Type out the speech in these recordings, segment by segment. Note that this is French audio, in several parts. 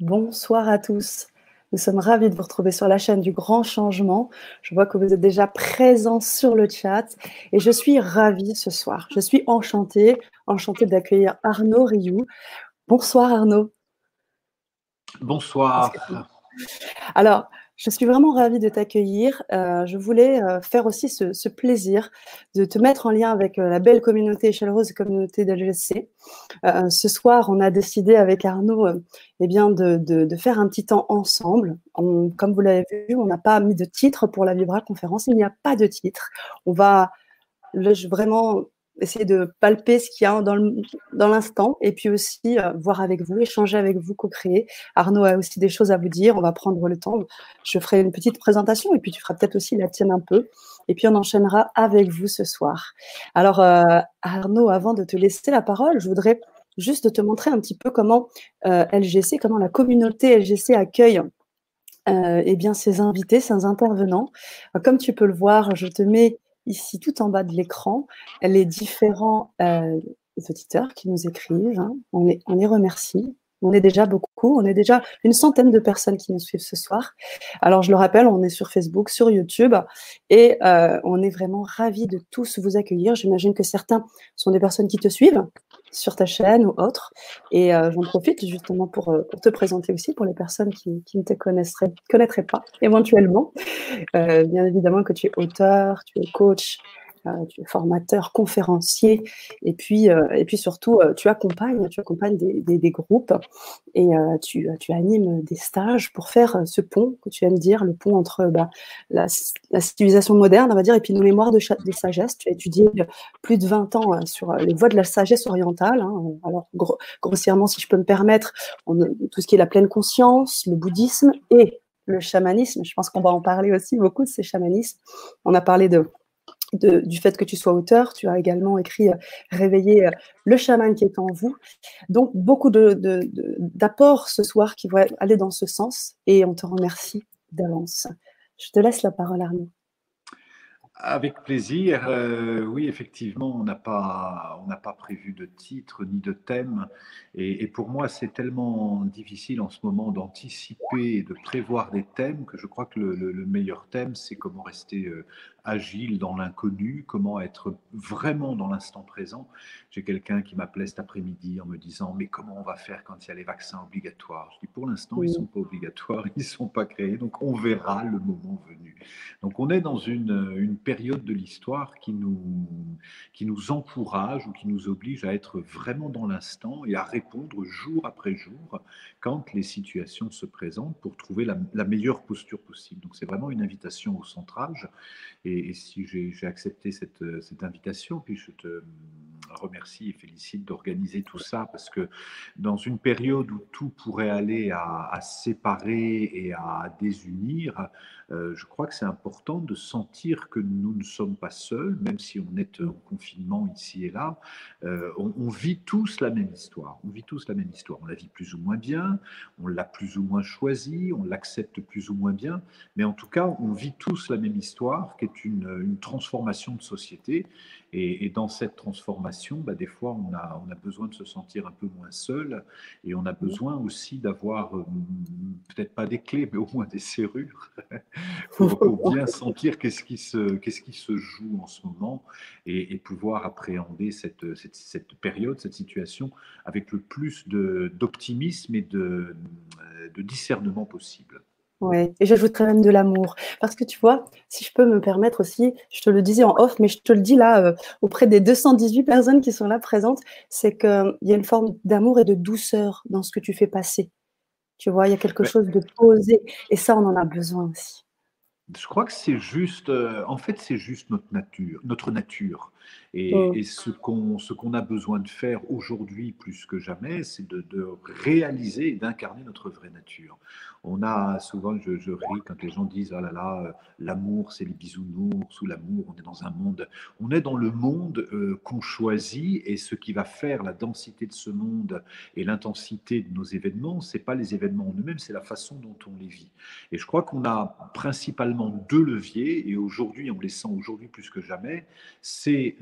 Bonsoir à tous. Nous sommes ravis de vous retrouver sur la chaîne du Grand Changement. Je vois que vous êtes déjà présents sur le chat et je suis ravie ce soir. Je suis enchantée, enchantée d'accueillir Arnaud Rioux. Bonsoir Arnaud. Bonsoir. Alors, je suis vraiment ravie de t'accueillir. Euh, je voulais euh, faire aussi ce, plaisir de te mettre en lien avec euh, la belle communauté chaleureuse communauté d'LGC. ce soir, on a décidé avec Arnaud eh bien, de, faire un petit temps ensemble. comme vous l'avez vu, on n'a pas mis de titre pour la Vibra conférence. Il n'y a pas de titre. On va vraiment essayer de palper ce qu'il y a dans l'instant et puis aussi euh, voir avec vous, échanger avec vous, co-créer. Arnaud a aussi des choses à vous dire, on va prendre le temps. Je ferai une petite présentation et puis tu feras peut-être aussi la tienne un peu. Et puis on enchaînera avec vous ce soir. Alors euh, Arnaud, avant de te laisser la parole, je voudrais juste te montrer un petit peu comment euh, LGC, comment la communauté LGC accueille eh bien, ses invités, ses intervenants. Comme tu peux le voir, je te mets ici tout en bas de l'écran les différents euh, auditeurs qui nous écrivent. Hein. On, les, on les remercie. On est déjà beaucoup, on est déjà une centaine de personnes qui nous suivent ce soir. Alors je le rappelle, on est sur Facebook, sur YouTube et euh, on est vraiment ravis de tous vous accueillir. J'imagine que certains sont des personnes qui te suivent sur ta chaîne ou autre. Et euh, j'en profite justement pour, euh, pour, te présenter aussi pour les personnes qui, ne te connaîtraient, pas éventuellement. bien évidemment que tu es auteur, tu es coach, tu es formateur, conférencier, et puis, euh, et puis surtout, euh, tu accompagnes, tu accompagnes des, groupes et tu, animes des stages pour faire ce pont que tu aimes dire, le pont entre bah, la, civilisation moderne, on va dire, et puis nos mémoires de, de sagesse. Tu as étudié plus de 20 ans sur les voies de la sagesse orientale. Hein. Alors, grossièrement, si je peux me permettre, tout ce qui est la pleine conscience, le bouddhisme et le chamanisme. Je pense qu'on va en parler aussi beaucoup de ces chamanismes. On a parlé de du fait que tu sois auteur. Tu as également écrit euh, Réveiller euh, le chaman qui est en vous. Donc, beaucoup d'apports ce soir qui vont aller dans ce sens et on te remercie d'avance. Je te laisse la parole, Arnaud. Avec plaisir. Euh, oui, effectivement, on n'a pas, on n'a pas prévu de titre ni de thème. Et, pour moi, c'est tellement difficile en ce moment d'anticiper et de prévoir des thèmes que je crois que le, meilleur thème, c'est comment rester agile dans l'inconnu, comment être vraiment dans l'instant présent. J'ai quelqu'un qui m'appelait cet après-midi en me disant Mais comment on va faire quand il y a les vaccins obligatoires? Je dis Pour l'instant, ils ne sont pas obligatoires, ils ne sont pas créés, donc on verra le moment venu. Donc on est dans une, une période de l'histoire qui nous, qui nous encourage ou qui nous oblige à être vraiment dans l'instant et à répondre jour après jour quand les situations se présentent pour trouver la, meilleure posture possible. Donc c'est vraiment une invitation au centrage. Et si j'ai accepté cette, cette, invitation, puis je te remercie et félicite d'organiser tout ça, parce que dans une période où tout pourrait aller à séparer et à désunir, euh, je crois que c'est important de sentir que nous ne sommes pas seuls, même si on est en confinement ici et là. Euh, on, vit tous la même histoire. On vit tous la même histoire. On la vit plus ou moins bien, on l'a plus ou moins choisi, on l'accepte plus ou moins bien, mais en tout cas, on vit tous la même histoire, qui est une, transformation de société. Et, dans cette transformation, bah, des fois, on a, on a besoin de se sentir un peu moins seul et on a besoin aussi d'avoir, euh, peut-être pas des clés, mais au moins des serrures pour, bien sentir qu'est-ce qui, se, qu'est-ce qui se joue en ce moment et, pouvoir appréhender cette, cette, cette, période, cette situation avec le plus de, d'optimisme et de, de discernement possible. Oui, et j'ajouterais même de l'amour. Parce que tu vois, si je peux me permettre aussi, je te le disais en off, mais je te le dis là euh, auprès des 218 personnes qui sont là présentes, c'est qu'il y a une forme d'amour et de douceur dans ce que tu fais passer. Tu vois, il y a quelque chose de posé. Et ça, on en a besoin aussi. Je crois que c'est juste, euh, en fait, c'est juste notre nature, notre nature. Et, mm. ce qu'on ce qu'on a besoin de faire aujourd'hui plus que jamais, c'est de, de, réaliser et d'incarner notre vraie nature. On a souvent, je, je, ris quand les gens disent oh là là, euh, l'amour c'est les bisounours ou l'amour, on est dans un monde. On est dans le monde euh, qu'on choisit et ce qui va faire la densité de ce monde et l'intensité de nos événements, c'est pas les événements en eux-mêmes, c'est la façon dont on les vit. Et je crois qu'on a principalement deux leviers et aujourd'hui, on les sent aujourd'hui plus que jamais, c'est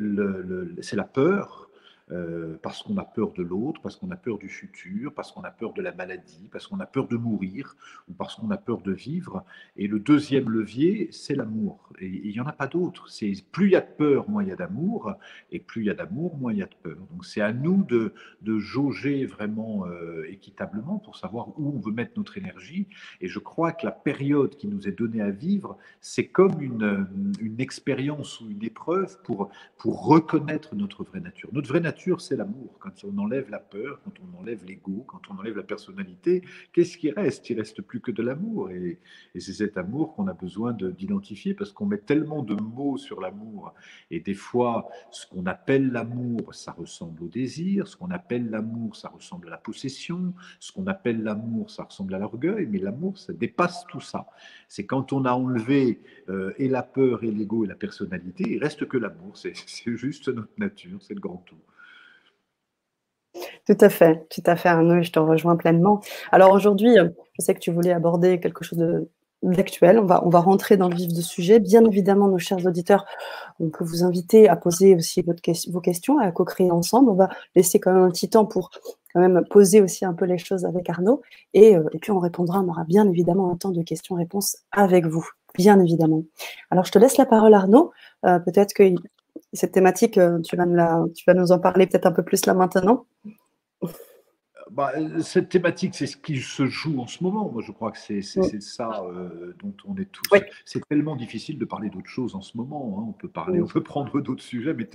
c'est la peur euh, parce qu'on a peur de l'autre, parce qu'on a peur du futur, parce qu'on a peur de la maladie, parce qu'on a peur de mourir ou parce qu'on a peur de vivre. Et le deuxième levier, c'est l'amour. Et il n'y en a pas d'autre. Plus il y a de peur, moins il y a d'amour, et plus il y a d'amour, moins il y a de peur. Donc c'est à nous de, de jauger vraiment euh, équitablement pour savoir où on veut mettre notre énergie. Et je crois que la période qui nous est donnée à vivre, c'est comme une, une expérience ou une épreuve pour, pour reconnaître notre vraie nature. Notre vraie nature, c'est l'amour. Quand on enlève la peur, quand on enlève l'ego, quand on enlève la personnalité, qu'est-ce qui reste? Il reste plus que de l'amour. Et, c'est cet amour qu'on a besoin d'identifier parce qu'on met tellement de mots sur l'amour. Et des fois, ce qu'on appelle l'amour, ça ressemble au désir. Ce qu'on appelle l'amour, ça ressemble à la possession. Ce qu'on appelle l'amour, ça ressemble à l'orgueil. Mais l'amour, ça dépasse tout ça. C'est quand on a enlevé euh, et la peur et l'ego et la personnalité, il reste que l'amour. C'est juste notre nature, c'est le grand tout. Tout à fait, tout à fait, Arnaud, je te rejoins pleinement. Alors aujourd'hui, euh, je sais que tu voulais aborder quelque chose d'actuel. On va, on va rentrer dans le vif du sujet. Bien évidemment, nos chers auditeurs, on peut vous inviter à poser aussi vos questions, à co-créer ensemble. On va laisser quand même un petit temps pour quand même poser aussi un peu les choses avec Arnaud. Et, euh, et puis on répondra, on aura bien évidemment un temps de questions-réponses avec vous, bien évidemment. Alors je te laisse la parole, Arnaud. Euh, peut-être que cette thématique, tu vas, nous la, tu vas nous en parler peut-être un peu plus là maintenant. Bah, cette thématique, c'est ce qui se joue en ce moment. Moi, je crois que c'est ça euh, dont on est tous. C'est tellement difficile de parler d'autre chose en ce moment. Hein. On peut parler, on peut prendre d'autres sujets, mais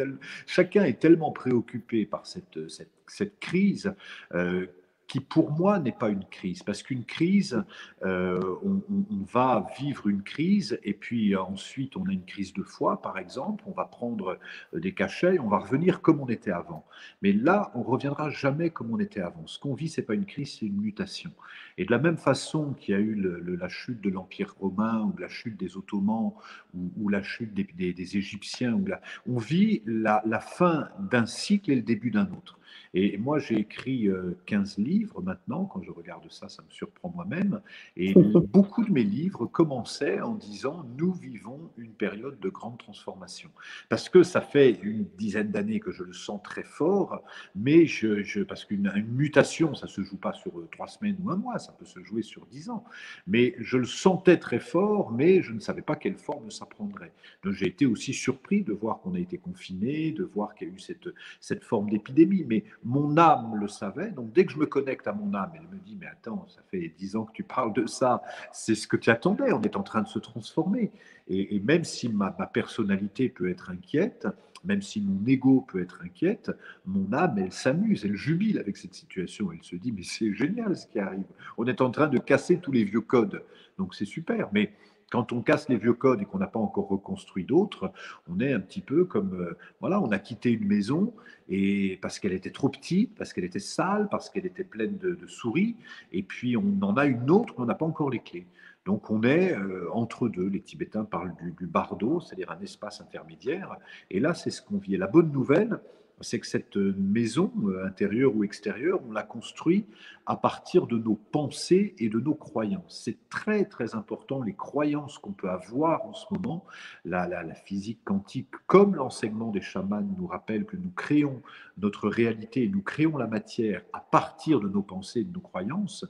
chacun est tellement préoccupé par cette, cette, cette crise euh, qui pour moi n'est pas une crise, parce qu'une crise, euh, on, va vivre une crise, et puis ensuite on a une crise de foi, par exemple, on va prendre euh, des cachets, on va revenir comme on était avant. Mais là, on reviendra jamais comme on était avant. Ce qu'on vit, c'est pas une crise, c'est une mutation. Et de la même façon qu'il y a eu la chute de l'Empire romain, ou la chute des Ottomans, ou, la chute des, Égyptiens, on vit la fin d'un cycle et le début d'un autre. Et moi, j'ai écrit 15 euh, livres maintenant. Quand je regarde ça, ça me surprend moi-même. Et beaucoup de mes livres commençaient en disant Nous vivons une période de grande transformation. Parce que ça fait une dizaine d'années que je le sens très fort, mais je, parce qu'une mutation, ça ne se joue pas sur euh, trois semaines ou un mois, ça peut se jouer sur dix ans. Mais je le sentais très fort, mais je ne savais pas quelle forme ça prendrait. Donc j'ai été aussi surpris de voir qu'on a été confiné, de voir qu'il y a eu cette, cette forme d'épidémie. Mais mon âme le savait. Donc dès que je me connecte à mon âme, elle me dit, mais attends, ça fait dix ans que tu parles de ça, c'est ce que tu attendais, on est en train de se transformer. Et, même si ma, personnalité peut être inquiète, même si mon ego peut être inquiète, mon âme, elle s'amuse, elle jubile avec cette situation. Elle se dit, mais c'est génial ce qui arrive. On est en train de casser tous les vieux codes. Donc c'est super. Mais quand on casse les vieux codes et qu'on n'a pas encore reconstruit d'autres, on est un petit peu comme, euh, voilà, on a quitté une maison et parce qu'elle était trop petite, parce qu'elle était sale, parce qu'elle était pleine de, souris, et puis on en a une autre, mais on n'a pas encore les clés. Donc on est euh, entre deux. Les Tibétains parlent du, du bardo, c'est-à-dire un espace intermédiaire. Et là, c'est ce qu'on vit. La bonne nouvelle, c'est que cette maison, euh, intérieure ou extérieure, on l'a construit à partir de nos pensées et de nos croyances. C'est très très important, les croyances qu'on peut avoir en ce moment. La, la, physique quantique, comme l'enseignement des chamans nous rappelle que nous créons notre réalité, nous créons la matière à partir de nos pensées et de nos croyances,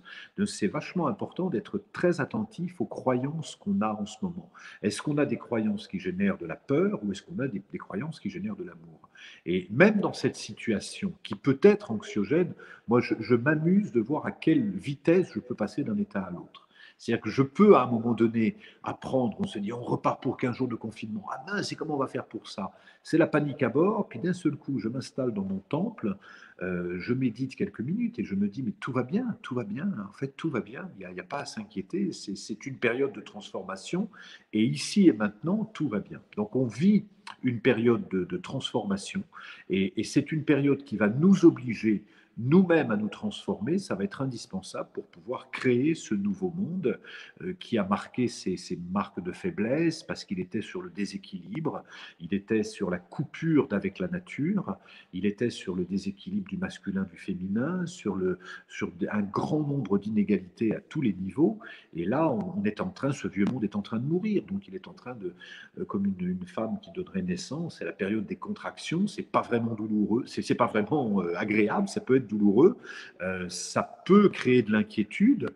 c'est vachement important d'être très attentif aux croyances qu'on a en ce moment. Est-ce qu'on a des croyances qui génèrent de la peur ou est-ce qu'on a des, des croyances qui génèrent de l'amour? Et même dans cette situation qui peut être anxiogène, moi, je, m'amuse de voir à quelle vitesse je peux passer d'un état à l'autre. C'est-à-dire que je peux, à un moment donné, apprendre, on se dit, on repart pour 15 jours de confinement. Ah mince, c'est comment on va faire pour ça? C'est la panique à bord, puis d'un seul coup, je m'installe dans mon temple, euh, je médite quelques minutes et je me dis, mais tout va bien, tout va bien, en fait, tout va bien, il n'y a, a, pas à s'inquiéter, c'est une période de transformation, et ici et maintenant, tout va bien. Donc on vit une période de, transformation, et, c'est une période qui va nous obliger nous-mêmes à nous transformer, ça va être indispensable pour pouvoir créer ce nouveau monde euh, qui a marqué ses, marques de faiblesse parce qu'il était sur le déséquilibre, il était sur la coupure d'avec la nature, il était sur le déséquilibre du masculin, du féminin, sur, le, sur un grand nombre d'inégalités à tous les niveaux. Et là, on est en train, ce vieux monde est en train de mourir. Donc il est en train de, euh, comme une, une femme qui donnerait naissance, c'est la période des contractions, c'est pas vraiment douloureux, c'est pas vraiment euh, agréable, ça peut être douloureux, euh, ça peut créer de l'inquiétude,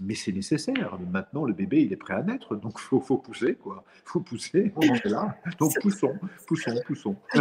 mais c'est nécessaire. Maintenant, le bébé, il est prêt à naître, donc il faut, faut, pousser, quoi. Il faut pousser, on est là. Donc poussons, poussons, poussons.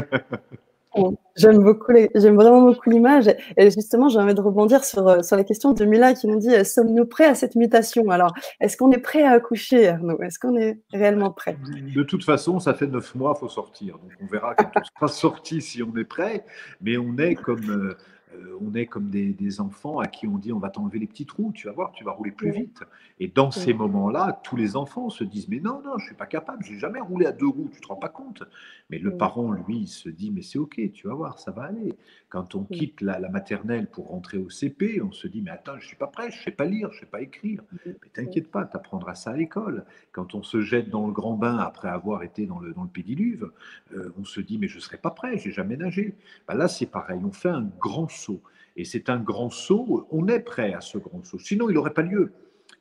J'aime beaucoup, j'aime vraiment beaucoup l'image. Et justement, j'ai envie de rebondir sur, euh, sur la question de Mila qui nous dit euh, sommes-nous prêts à cette mutation? Alors, est-ce qu'on est prêt à accoucher, Arnaud? Est-ce qu'on est réellement prêt? De toute façon, ça fait neuf mois, il faut sortir. Donc, on verra quand on sera sorti si on est prêt. Mais on est comme. Euh, on est comme des, enfants à qui on dit on va t'enlever les petits trous, tu vas voir, tu vas rouler plus vite. Et dans ces moments-là, tous les enfants se disent mais non, non, je suis pas capable, j'ai jamais roulé à deux roues, tu te rends pas compte. Mais le parent, lui, se dit mais c'est ok, tu vas voir, ça va aller. Quand on quitte la, maternelle pour rentrer au CP, on se dit mais attends, je suis pas prêt, je sais pas lire, je sais pas écrire. Mais t'inquiète pas, tu apprendras ça à l'école. Quand on se jette dans le grand bain après avoir été dans le, dans le pédiluve, euh, on se dit mais je serai pas prêt, j'ai jamais nagé. Bah là, c'est pareil, on fait un grand saut. Et c'est un grand saut, on est prêt à ce grand saut. Sinon, il n'aurait pas lieu.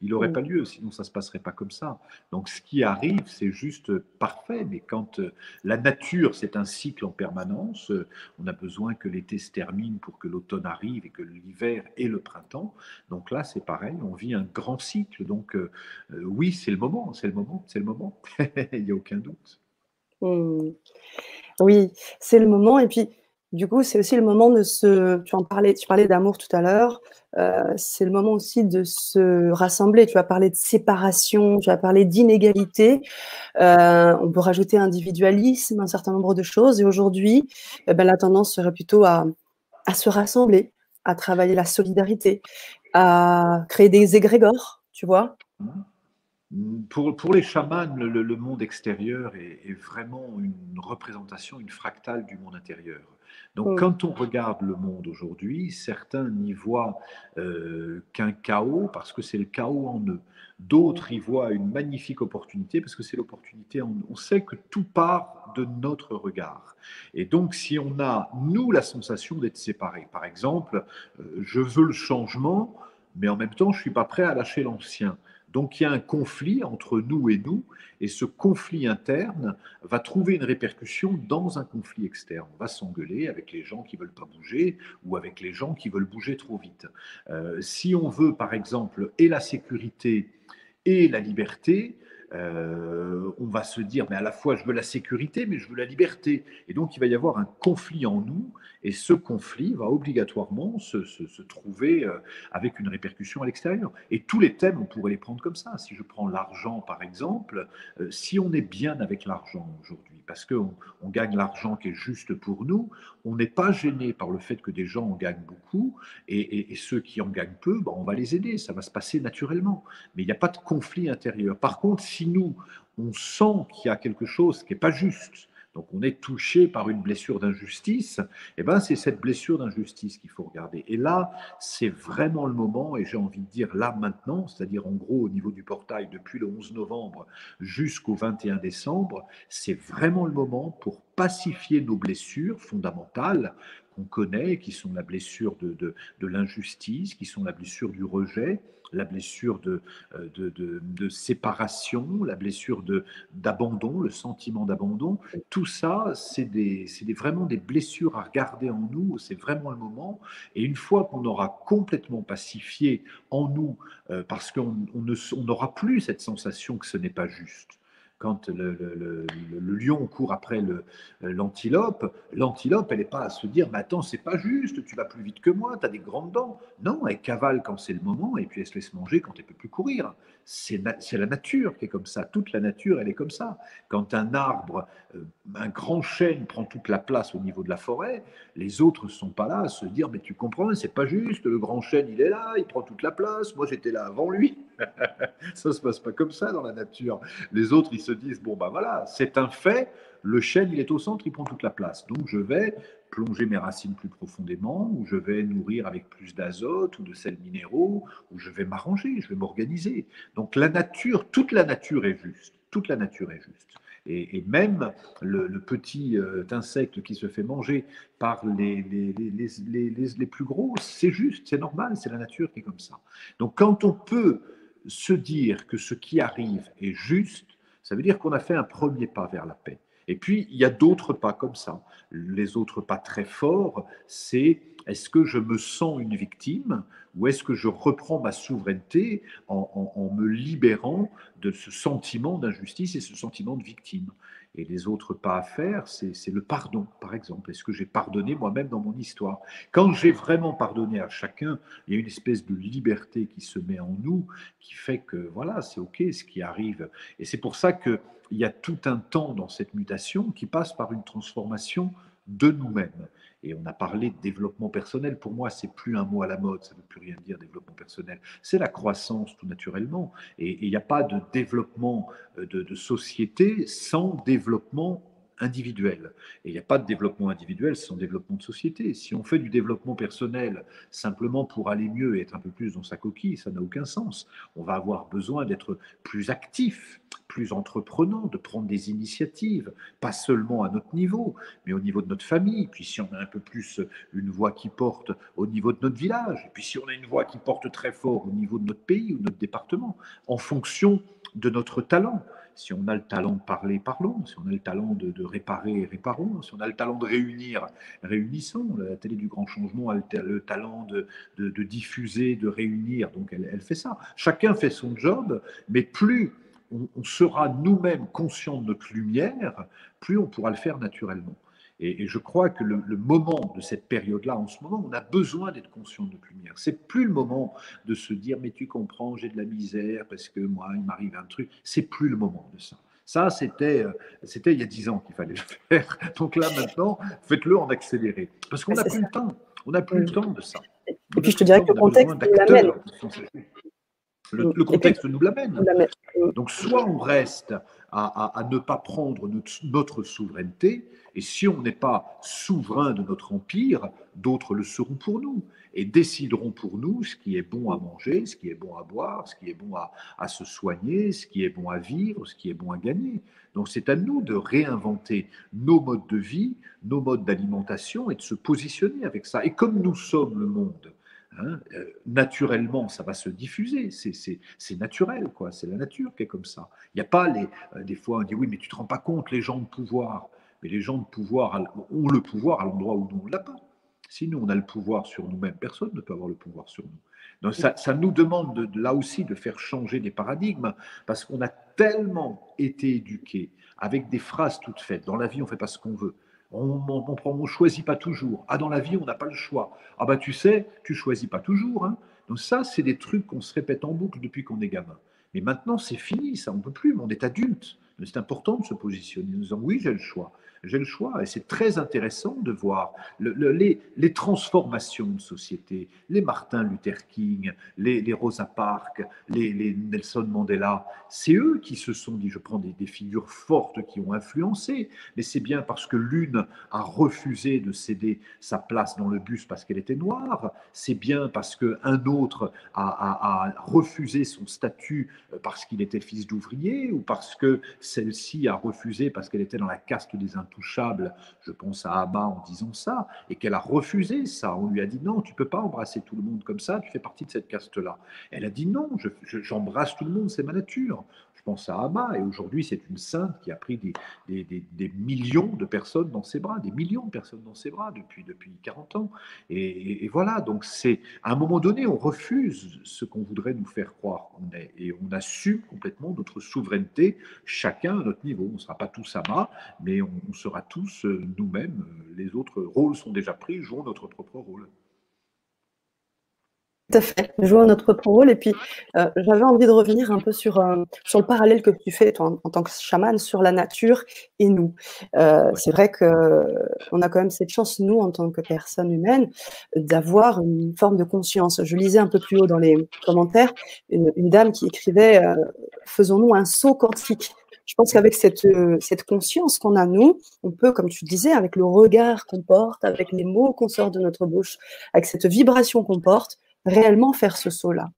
Il n'aurait pas lieu, sinon ça ne se passerait pas comme ça. Donc ce qui arrive, c'est juste parfait, mais quand euh, la nature, c'est un cycle en permanence, euh, on a besoin que l'été se termine pour que l'automne arrive et que l'hiver et le printemps. Donc là, c'est pareil, on vit un grand cycle. Donc euh, oui, c'est le moment, c'est le moment, c'est le moment. il n'y a aucun doute. Mmh. Oui, c'est le moment. Et puis, du coup, c'est aussi le moment de se. Tu en parlais, tu parlais d'amour tout à l'heure. Euh, c'est le moment aussi de se rassembler. Tu as parlé de séparation, tu as parlé d'inégalité. Euh, on peut rajouter individualisme, un certain nombre de choses. Et aujourd'hui, eh ben, la tendance serait plutôt à, se rassembler, à travailler la solidarité, à créer des égrégores, tu vois. Pour, pour les chamans, le, monde extérieur est, vraiment une représentation, une fractale du monde intérieur. Donc, mm. quand on regarde le monde aujourd'hui, certains n'y voient euh, qu'un chaos parce que c'est le chaos en eux. D'autres y voient une magnifique opportunité parce que c'est l'opportunité en nous. On sait que tout part de notre regard. Et donc, si on a, nous, la sensation d'être séparés, par exemple, euh, je veux le changement, mais en même temps, je ne suis pas prêt à lâcher l'ancien. Donc il y a un conflit entre nous et nous, et ce conflit interne va trouver une répercussion dans un conflit externe. On va s'engueuler avec les gens qui veulent pas bouger ou avec les gens qui veulent bouger trop vite. Euh, si on veut, par exemple, et la sécurité et la liberté, euh, on va se dire, mais à la fois je veux la sécurité, mais je veux la liberté. Et donc il va y avoir un conflit en nous, et ce conflit va obligatoirement se, trouver euh, avec une répercussion à l'extérieur. Et tous les thèmes, on pourrait les prendre comme ça. Si je prends l'argent, par exemple, euh, si on est bien avec l'argent aujourd'hui, parce qu'on on gagne l'argent qui est juste pour nous, on n'est pas gêné par le fait que des gens en gagnent beaucoup, et, ceux qui en gagnent peu, ben, on va les aider, ça va se passer naturellement. Mais il n'y a pas de conflit intérieur. Par contre, si nous, on sent qu'il y a quelque chose qui n'est pas juste, donc on est touché par une blessure d'injustice, et eh ben c'est cette blessure d'injustice qu'il faut regarder. Et là, c'est vraiment le moment, et j'ai envie de dire là maintenant, c'est-à-dire en gros au niveau du portail depuis le 11 novembre jusqu'au 21 décembre, c'est vraiment le moment pour pacifier nos blessures fondamentales qu'on connaît, qui sont la blessure de, de l'injustice, qui sont la blessure du rejet, la blessure de, euh, de, séparation, la blessure d'abandon, le sentiment d'abandon. Tout ça, c'est vraiment des blessures à regarder en nous, c'est vraiment le moment. Et une fois qu'on aura complètement pacifié en nous, euh, parce qu'on n'aura plus cette sensation que ce n'est pas juste, quand le, lion court après l'antilope, l'antilope, elle n'est pas à se dire, mais attends, c'est pas juste, tu vas plus vite que moi, tu as des grandes dents. Non, elle cavale quand c'est le moment, et puis elle se laisse manger quand elle peut plus courir. C'est la nature qui est comme ça. Toute la nature, elle est comme ça. Quand un arbre, euh, un grand chêne prend toute la place au niveau de la forêt, les autres ne sont pas là à se dire, mais tu comprends, c'est pas juste, le grand chêne, il est là, il prend toute la place, moi j'étais là avant lui. ça se passe pas comme ça dans la nature. Les autres, ils se disent, bon, ben voilà, c'est un fait, Le chêne, il est au centre, il prend toute la place. Donc je vais plonger mes racines plus profondément, ou je vais nourrir avec plus d'azote ou de sels minéraux, ou je vais m'arranger, je vais m'organiser. Donc la nature, toute la nature est juste. Toute la nature est juste. Et, même le, petit euh, insecte qui se fait manger par les, les, les, les plus gros, c'est juste, c'est normal, c'est la nature qui est comme ça. Donc quand on peut se dire que ce qui arrive est juste, ça veut dire qu'on a fait un premier pas vers la paix. Et puis, il y a d'autres pas comme ça. Les autres pas très forts, c'est est-ce que je me sens une victime ou est-ce que je reprends ma souveraineté en, me libérant de ce sentiment d'injustice et ce sentiment de victime? Et les autres pas à faire, c'est le pardon, par exemple. Est-ce que j'ai pardonné moi-même dans mon histoire? Quand j'ai vraiment pardonné à chacun, il y a une espèce de liberté qui se met en nous, qui fait que voilà, c'est OK ce qui arrive. Et c'est pour ça qu'il y a tout un temps dans cette mutation qui passe par une transformation de nous-mêmes. Et on a parlé de développement personnel. Pour moi, c'est plus un mot à la mode, ça ne veut plus rien dire développement personnel. C'est la croissance tout naturellement. Et il n'y a pas de développement euh, de, de société sans développement individuel. Et il n'y a pas de développement individuel sans développement de société. Si on fait du développement personnel simplement pour aller mieux et être un peu plus dans sa coquille, ça n'a aucun sens. On va avoir besoin d'être plus actif, plus entreprenant, de prendre des initiatives, pas seulement à notre niveau, mais au niveau de notre famille. Puis si on a un peu plus une voix qui porte au niveau de notre village, et puis si on a une voix qui porte très fort au niveau de notre pays ou de notre département, en fonction de notre talent. Si on a le talent de parler, parlons. Si on a le talent de, réparer, réparons. Si on a le talent de réunir, réunissons. La télé du grand changement a le, talent de, diffuser, de réunir. Donc elle, fait ça. Chacun fait son job, mais plus on, sera nous-mêmes conscients de notre lumière, plus on pourra le faire naturellement. Et, je crois que le, moment de cette période-là, en ce moment, on a besoin d'être conscient de notre lumière. C'est plus le moment de se dire, mais tu comprends, j'ai de la misère parce que moi, il m'arrive un truc. C'est plus le moment de ça. Ça, c'était, euh, c'était il y a dix ans qu'il fallait le faire. Donc là, maintenant, faites-le en accéléré. Parce qu'on n'a plus le temps. On n'a plus le temps de ça. Et puis, je te dirais que le contexte l'amène. Le, contexte nous l'amène. Donc, soit on reste à, ne pas prendre notre, souveraineté, et si on n'est pas souverain de notre empire, d'autres le seront pour nous et décideront pour nous ce qui est bon à manger, ce qui est bon à boire, ce qui est bon à, à se soigner, ce qui est bon à vivre, ce qui est bon à gagner. Donc c'est à nous de réinventer nos modes de vie, nos modes d'alimentation et de se positionner avec ça. Et comme nous sommes le monde, Hein, euh, naturellement, ça va se diffuser. C'est naturel, quoi. C'est la nature qui est comme ça. Il n'y a pas les. Euh, des fois, on dit oui, mais tu te rends pas compte, les gens de pouvoir. Mais les gens de pouvoir ont le pouvoir à l'endroit où nous, on l'a pas. Si nous, on a le pouvoir sur nous-mêmes, personne ne peut avoir le pouvoir sur nous. Donc ça, nous demande de, là aussi de faire changer des paradigmes, parce qu'on a tellement été éduqués avec des phrases toutes faites. Dans la vie, on fait pas ce qu'on veut. On ne choisit pas toujours. Ah, dans la vie, on n'a pas le choix. Ah, bah, tu sais, tu choisis pas toujours. Hein. Donc, ça, c'est des trucs qu'on se répète en boucle depuis qu'on est gamin. Mais maintenant, c'est fini, ça, on ne peut plus, on est adulte. C'est important de se positionner en disant oui, j'ai le choix j'ai le choix. Et c'est très intéressant de voir les, transformations de société, les Martin Luther King, les, Rosa Parks, les, Nelson Mandela. C'est eux qui se sont dit, je prends des, figures fortes qui ont influencé, mais c'est bien parce que l'une a refusé de céder sa place dans le bus parce qu'elle était noire, c'est bien parce qu'un autre a, a refusé son statut parce qu'il était fils d'ouvrier, ou parce que celle-ci a refusé parce qu'elle était dans la caste des intouchables je pense à Abba en disant ça, et qu'elle a refusé ça. On lui a dit non, tu peux pas embrasser tout le monde comme ça, tu fais partie de cette caste-là. Elle a dit non, j'embrasse tout le monde, c'est ma nature pense à Abba, et aujourd'hui c'est une sainte qui a pris des, millions de personnes dans ses bras, des millions de personnes dans ses bras depuis, depuis 40 ans. Et, voilà, donc c'est à un moment donné, on refuse ce qu'on voudrait nous faire croire qu'on est, et on assume complètement notre souveraineté, chacun à notre niveau. On ne sera pas tous Abba, mais on, on sera tous euh, nous-mêmes. Les autres rôles sont déjà pris, jouons notre propre rôle. Tout à fait, jouer notre propre rôle. Et puis, euh, j'avais envie de revenir un peu sur, euh, sur le parallèle que tu fais toi, en, tant que chaman sur la nature et nous. Euh, c'est vrai qu'on a quand même cette chance, nous, en tant que personnes humaines, d'avoir une forme de conscience. Je lisais un peu plus haut dans les commentaires une, une dame qui écrivait Faisons-nous un saut quantique je pense qu'avec cette, cette conscience qu'on a, nous, on peut, comme tu disais, avec le regard qu'on porte, avec les mots qu'on sort de notre bouche, avec cette vibration qu'on porte, réellement faire ce saut-là.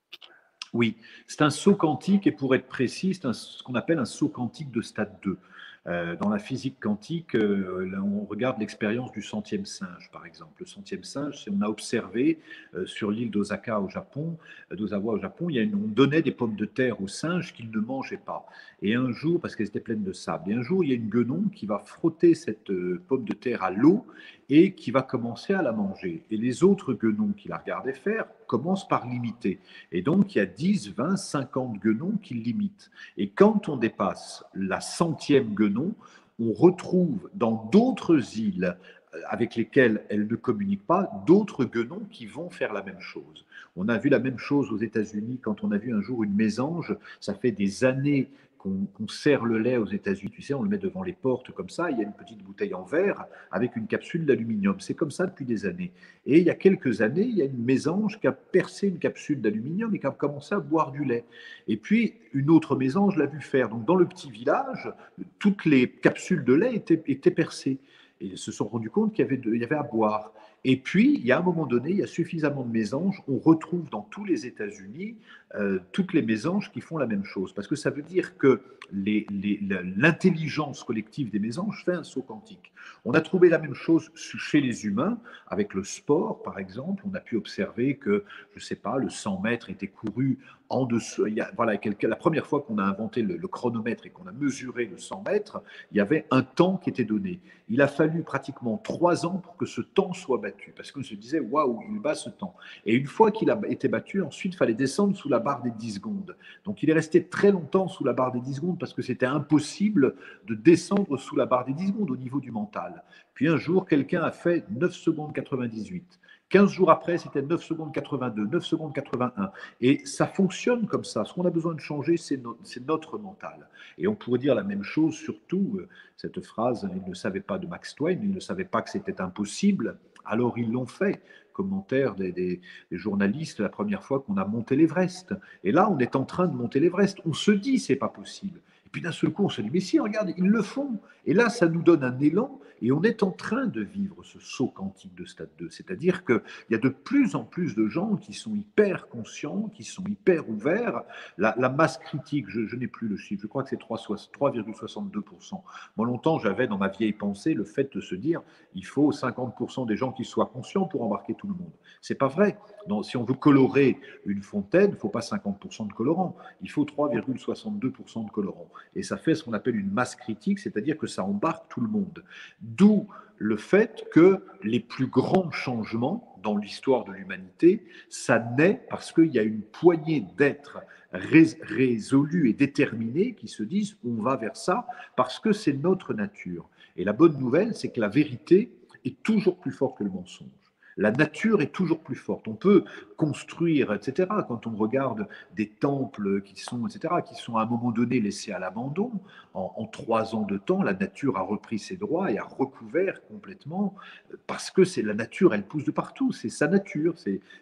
Oui, c'est un saut quantique et pour être précis, c'est ce qu'on appelle un saut quantique de stade 2. Euh, dans la physique quantique, euh, on regarde l'expérience du centième singe, par exemple. Le centième singe, on a observé euh, sur l'île d'Osaka au Japon, d'Osawa au Japon, il y a on donnait des pommes de terre aux singes qu'ils ne mangeaient pas. Et un jour, parce qu'elles étaient pleines de sable, et un jour, il y a une guenon qui va frotter cette pomme de terre à l'eau et qui va commencer à la manger. Et les autres guenons qui la regardaient faire commencent par l'imiter. Et donc, il y a 10, 20, 50 guenons qui l'imitent. Et quand on dépasse la centième guenon, on retrouve dans d'autres îles euh, avec lesquelles elle ne communique pas, d'autres guenons qui vont faire la même chose. On a vu la même chose aux États-Unis quand on a vu un jour une mésange. Ça fait des années qu'on sert le lait aux États-Unis, tu sais, on le met devant les portes comme ça, il y a une petite bouteille en verre avec une capsule d'aluminium. C'est comme ça depuis des années. Et il y a quelques années, il y a une mésange qui a percé une capsule d'aluminium et qui a commencé à boire du lait. Et puis, une autre mésange l'a vu faire. Donc, dans le petit village, toutes les capsules de lait étaient, percées. Et ils se sont rendus compte qu'il y avait à boire. Et puis, il y a un moment donné, il y a suffisamment de mésanges. On retrouve dans tous les États-Unis euh, toutes les mésanges qui font la même chose. Parce que ça veut dire que l'intelligence collective des mésanges fait un saut quantique. On a trouvé la même chose chez les humains, avec le sport, par exemple. On a pu observer que, je ne sais pas, le 100 mètres était couru en dessous. Voilà, la première fois qu'on a inventé le, le chronomètre et qu'on a mesuré le 100 mètres, il y avait un temps qui était donné. Il a fallu pratiquement trois ans pour que ce temps soit battu, parce qu'on se disait, waouh, il bat ce temps. Et une fois qu'il a été battu, ensuite, il fallait descendre sous la barre des 10 secondes. Donc il est resté très longtemps sous la barre des 10 secondes parce que c'était impossible de descendre sous la barre des 10 secondes au niveau du mental. Puis un jour, quelqu'un a fait 9 secondes 98. 15 jours après, c'était 9 secondes 82, 9 secondes 81. Et ça fonctionne comme ça. Ce qu'on a besoin de changer, c'est notre mental. Et on pourrait dire la même chose, surtout, euh, cette phrase, ils ne savaient pas de Max Twain, ils ne savaient pas que c'était impossible, alors ils l'ont fait commentaires des, journalistes la première fois qu'on a monté l'Everest. Et là, on est en train de monter l'Everest. On se dit, c'est pas possible. Et puis d'un seul coup, on se dit, mais si, regarde, ils le font. Et là, ça nous donne un élan et on est en train de vivre ce saut quantique de stade 2. C'est-à-dire qu'il y a de plus en plus de gens qui sont hyper conscients, qui sont hyper ouverts. La, masse critique, je, n'ai plus le chiffre, je crois que c'est 3,62%. Moi, longtemps, j'avais dans ma vieille pensée le fait de se dire il faut 50% des gens qui soient conscients pour embarquer tout le monde. C'est pas vrai. Si on veut colorer une fontaine, il ne faut pas 50% de colorant, il faut 3,62% de colorant. Et ça fait ce qu'on appelle une masse critique, c'est-à-dire que ça embarque tout le monde. D'où le fait que les plus grands changements dans l'histoire de l'humanité, ça naît parce qu'il y a une poignée d'êtres résolus et déterminés qui se disent on va vers ça parce que c'est notre nature. Et la bonne nouvelle, c'est que la vérité est toujours plus forte que le mensonge la nature est toujours plus forte. On peut construire, etc. Quand on regarde des temples qui sont, etc., qui sont à un moment donné laissés à l'abandon, en, trois ans de temps, la nature a repris ses droits et a recouvert complètement, parce que c'est la nature, elle pousse de partout. C'est sa nature,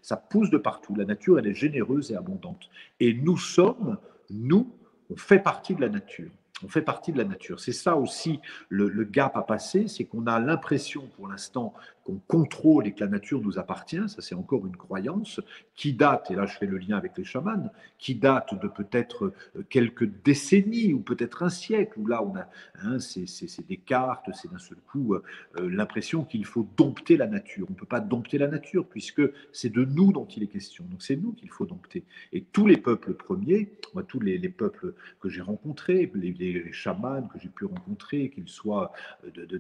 ça pousse de partout. La nature, elle est généreuse et abondante. Et nous sommes, nous, on fait partie de la nature. On fait partie de la nature. C'est ça aussi le, gap à passer, c'est qu'on a l'impression pour l'instant qu'on contrôle et que la nature nous appartient, ça c'est encore une croyance qui date, et là je fais le lien avec les chamans, qui date de peut-être euh, quelques décennies ou peut-être un siècle, là on a, hein, c'est des cartes, c'est d'un seul coup euh, euh, l'impression qu'il faut dompter la nature. On ne peut pas dompter la nature puisque c'est de nous dont il est question. Donc c'est nous qu'il faut dompter. Et tous les peuples premiers, moi tous les, peuples que j'ai rencontrés, les, chamans que j'ai pu rencontrer, qu'ils soient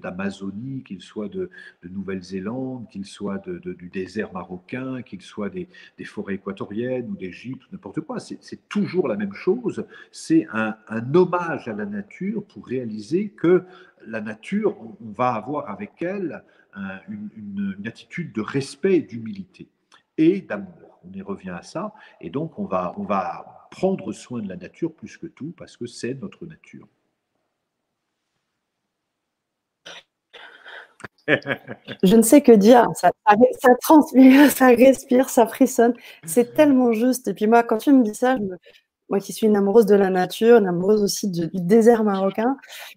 d'Amazonie, qu'ils soient de, de Nouvelle-Zélande, qu'il soit du désert marocain, qu'il soit des, forêts équatoriennes ou d'Égypte, n'importe quoi. C'est toujours la même chose. C'est un, hommage à la nature pour réaliser que la nature, on, va avoir avec elle une, attitude de respect et d'humilité et d'amour. On y revient à ça. Et donc, on va, on va prendre soin de la nature plus que tout parce que c'est notre nature. Je ne sais que dire. Ça, ça, transpire, ça respire, ça frissonne. C'est tellement juste. Et puis moi, quand tu me dis ça, moi qui suis une amoureuse de la nature, une amoureuse aussi du, désert marocain.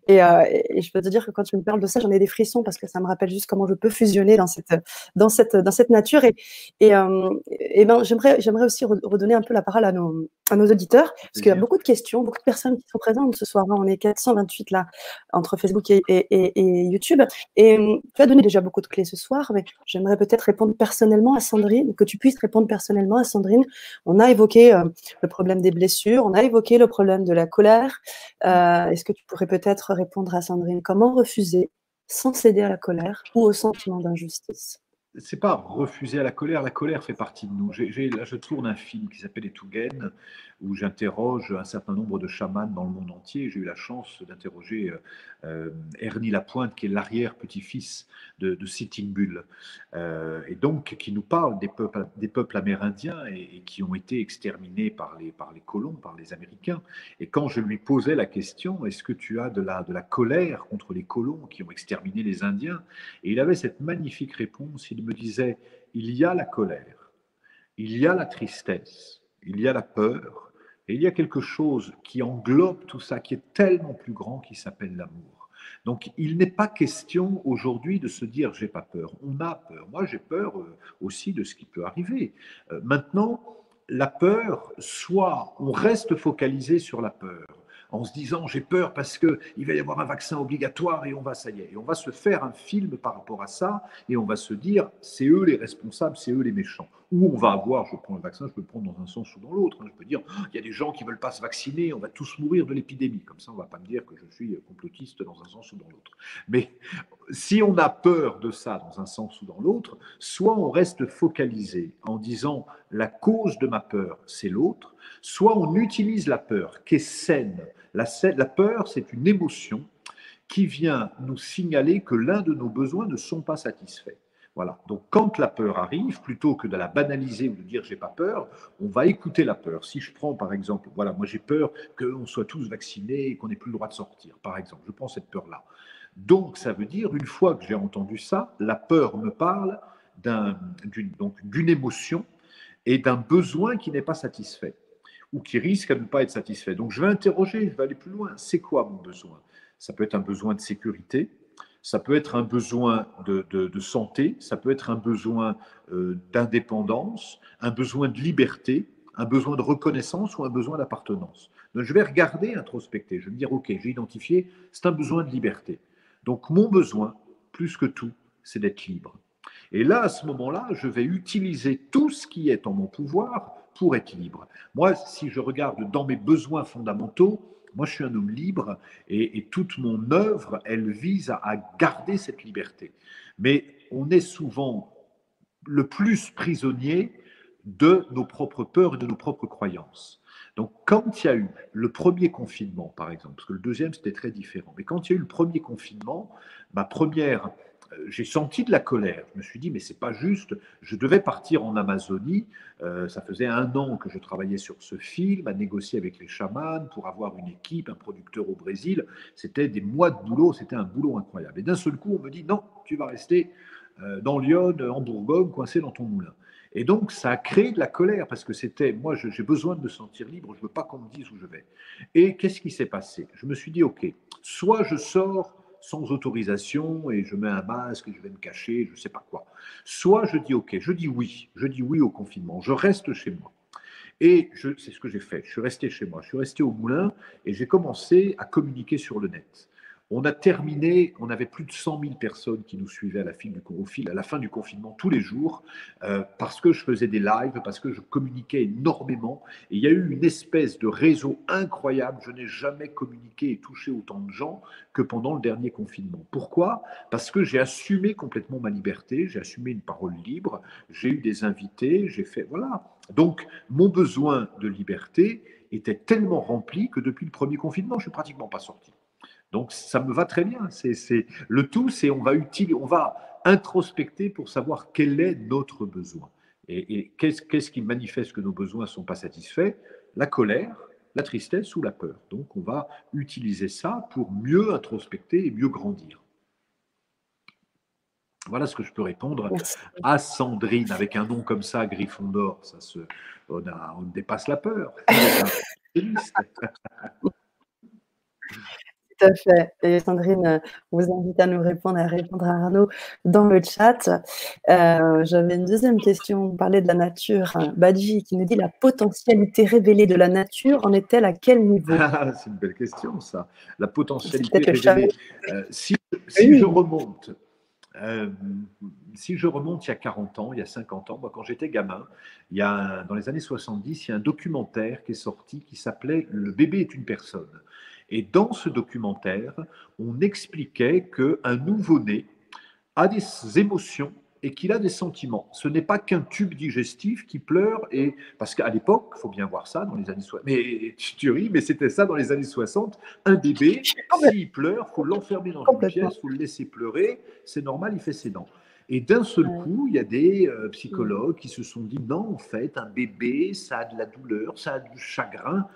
Euh, et, je peux te dire que quand tu me parles de ça, j'en ai des frissons parce que ça me rappelle juste comment je peux fusionner dans cette, dans cette, dans cette nature. Et, et, euh, et ben, j'aimerais, j'aimerais aussi redonner un peu la parole à nos, à nos auditeurs parce qu'il y a beaucoup de questions, beaucoup de personnes qui sont présentes ce soir. On est 428 là entre Facebook et, et YouTube. Et euh, tu as donné déjà beaucoup de clés ce soir, mais j'aimerais peut-être répondre personnellement à Sandrine, que tu puisses répondre personnellement à Sandrine. On a évoqué le problème des blessures on a évoqué le problème de la colère. Euh, est-ce que tu pourrais peut-être répondre à Sandrine Comment refuser sans céder à la colère ou au sentiment d'injustice? C'est pas refuser à la colère, la colère fait partie de nous. là, je tourne un film qui s'appelle Etougen, où j'interroge un certain nombre de chamans dans le monde entier. J'ai eu la chance d'interroger euh, euh, Ernie Lapointe, qui est l'arrière-petit-fils de, Sitting Bull, euh, et donc qui nous parle des peuples, amérindiens et, qui ont été exterminés par les, colons, par les Américains. Et quand je lui posais la question, est-ce que tu as de la, de colère contre les colons qui ont exterminé les Indiens? Et il avait cette magnifique réponse, me disait, il y a la colère, il y a la tristesse, il y a la peur, et il y a quelque chose qui englobe tout ça, qui est tellement plus grand, qui s'appelle l'amour. Donc, il n'est pas question aujourd'hui de se dire j'ai pas peur. On a peur. Moi, j'ai peur euh, aussi de ce qui peut arriver. Euh, maintenant, la peur, soit on reste focalisé sur la peur, en se disant j'ai peur parce qu'il va y avoir un vaccin obligatoire et on va, ça y est, et on va se faire un film par rapport à ça et on va se dire c'est eux les responsables, c'est eux les méchants. Ou on va avoir, je prends le vaccin, je peux le prendre dans un sens ou dans l'autre. Hein. Je peux dire il y a des gens qui ne veulent pas se vacciner, on va tous mourir de l'épidémie. Comme ça, on ne va pas me dire que je suis complotiste dans un sens ou dans l'autre. Mais si on a peur de ça dans un sens ou dans l'autre, soit on reste focalisé en disant la cause de ma peur, c'est l'autre, soit on utilise la peur qui est saine. La, peur, c'est une émotion qui vient nous signaler que l'un de nos besoins ne sont pas satisfaits. Voilà. Donc, quand la peur arrive, plutôt que de la banaliser ou de dire j'ai pas peur, on va écouter la peur. Si je prends par exemple, voilà, moi j'ai peur qu'on soit tous vaccinés et qu'on n'ait plus le droit de sortir, par exemple. Je prends cette peur-là. Donc, ça veut dire, une fois que j'ai entendu ça, la peur me parle d'une émotion et d'un besoin qui n'est pas satisfait ou qui risque à ne pas être satisfait. Donc je vais interroger, je vais aller plus loin. C'est quoi mon besoin? Ça peut être un besoin de sécurité, ça peut être un besoin de, santé, ça peut être un besoin euh, d'indépendance, un besoin de liberté, un besoin de reconnaissance ou un besoin d'appartenance. Donc je vais regarder, introspecter, je vais me dire, OK, j'ai identifié, c'est un besoin de liberté. Donc mon besoin, plus que tout, c'est d'être libre. Et là, à ce moment-là, je vais utiliser tout ce qui est en mon pouvoir pour être libre. Moi, si je regarde dans mes besoins fondamentaux, moi, je suis un homme libre et, toute mon œuvre, elle vise à, garder cette liberté. Mais on est souvent le plus prisonnier de nos propres peurs et de nos propres croyances. Donc, quand il y a eu le premier confinement, par exemple, parce que le deuxième, c'était très différent, mais quand il y a eu le premier confinement, ma première j'ai senti de la colère. Je me suis dit, mais c'est pas juste. Je devais partir en Amazonie. Euh, ça faisait un an que je travaillais sur ce film, à négocier avec les chamans pour avoir une équipe, un producteur au Brésil. C'était des mois de boulot. C'était un boulot incroyable. Et d'un seul coup, on me dit, non, tu vas rester euh, dans Lyon, en Bourgogne, coincé dans ton moulin. Et donc, ça a créé de la colère parce que c'était, moi, j'ai besoin de me sentir libre. Je veux pas qu'on me dise où je vais. Et qu'est-ce qui s'est passé? Je me suis dit, ok, soit je sors sans autorisation et je mets un masque et je vais me cacher, je ne sais pas quoi. Soit je dis OK, je dis oui, je dis oui au confinement, je reste chez moi. Et c'est ce que j'ai fait. Je suis resté chez moi, je suis resté au moulin et j'ai commencé à communiquer sur le net. On a terminé, on avait plus de 100 000 personnes qui nous suivaient à la fin du, à la fin du confinement tous les jours, euh, parce que je faisais des lives, parce que je communiquais énormément. Et il y a eu une espèce de réseau incroyable. Je n'ai jamais communiqué et touché autant de gens que pendant le dernier confinement. Pourquoi? Parce que j'ai assumé complètement ma liberté, j'ai assumé une parole libre, j'ai eu des invités, j'ai fait... Voilà. Donc, mon besoin de liberté était tellement rempli que depuis le premier confinement, je suis pratiquement pas sorti. Donc ça me va très bien. C'est le tout, c'est on va utiliser, on va introspecter pour savoir quel est notre besoin et, qu'est-ce qui manifeste que nos besoins ne sont pas satisfaits? La colère, la tristesse ou la peur. Donc on va utiliser ça pour mieux introspecter et mieux grandir. Voilà ce que je peux répondre à Sandrine avec un nom comme ça, Griffon d'or. Ça se, on, on dépasse la peur. Tout à fait. Et Sandrine euh, vous invite à nous répondre, à répondre à Arnaud dans le chat. Euh, j'avais une deuxième question. On parlait de la nature. Badji qui nous dit la potentialité révélée de la nature en est-elle à quel niveau? Ah, C'est une belle question, ça. La potentialité révélée. Euh, si, je remonte. si je remonte il y a 40 ans, il y a 50 ans, moi quand j'étais gamin, il y a dans les années 70, il y a un documentaire qui est sorti qui s'appelait Le bébé est une personne. Et dans ce documentaire, on expliquait qu'un nouveau-né a des émotions et qu'il a des sentiments. Ce n'est pas qu'un tube digestif qui pleure, et parce qu'à l'époque, il faut bien voir ça dans les années 60, mais tu ris, mais c'était ça dans les années 60, un bébé, s'il pleure, il faut l'enfermer dans une pièce, il faut le laisser pleurer, c'est normal, il fait ses dents. Et d'un seul coup, il y a des euh, psychologues qui se sont dit, non, en fait, un bébé, ça a de la douleur, ça a du chagrin,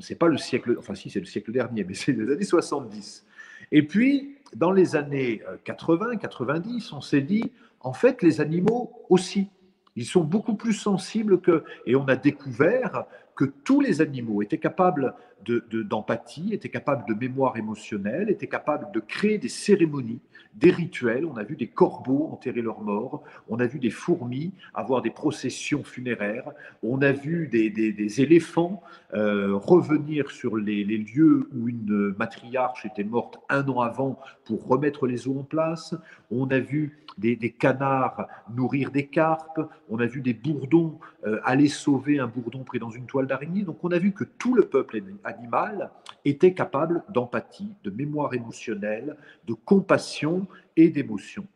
c'est pas le siècle, enfin si, c'est le siècle dernier, mais c'est les années 70. Et puis, dans les années 80, euh, 90, on s'est dit, en fait, les animaux aussi, ils sont beaucoup plus sensibles que, et on a découvert que tous les animaux étaient capables d'empathie, de, étaient capables de mémoire émotionnelle, étaient capables de créer des cérémonies, des rituels. On a vu des corbeaux enterrer leurs morts, on a vu des fourmis avoir des processions funéraires, on a vu des, éléphants euh, revenir sur les, lieux où une matriarche était morte un an avant pour remettre les eaux en place, on a vu des, canards nourrir des carpes, on a vu des bourdons euh, aller sauver un bourdon pris dans une toile d'araignée. Donc on a vu que tout le peuple était capable d'empathie, de mémoire émotionnelle, de compassion et d'émotion.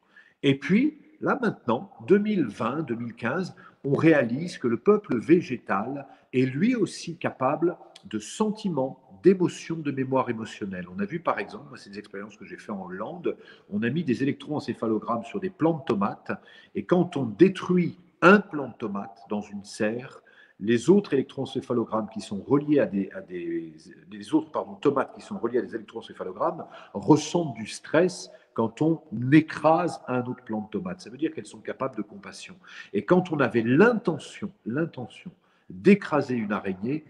Et puis, là maintenant, 2020-2015, on réalise que le peuple végétal est lui aussi capable de sentiments, d'émotions, de mémoire émotionnelle. On a vu par exemple, c'est des expériences que j'ai fait en Hollande, on a mis des électroencéphalogrammes sur des plants de tomates, et quand on détruit un plant de tomate dans une serre, les autres électroencéphalogrammes qui sont reliés à des, les autres pardon, tomates qui sont reliés à des électroencéphalogrammes ressentent du stress quand on écrase un autre plant de tomate. Ça veut dire qu'elles sont capables de compassion. Et quand on avait l'intention, l'intention d'écraser une araignée,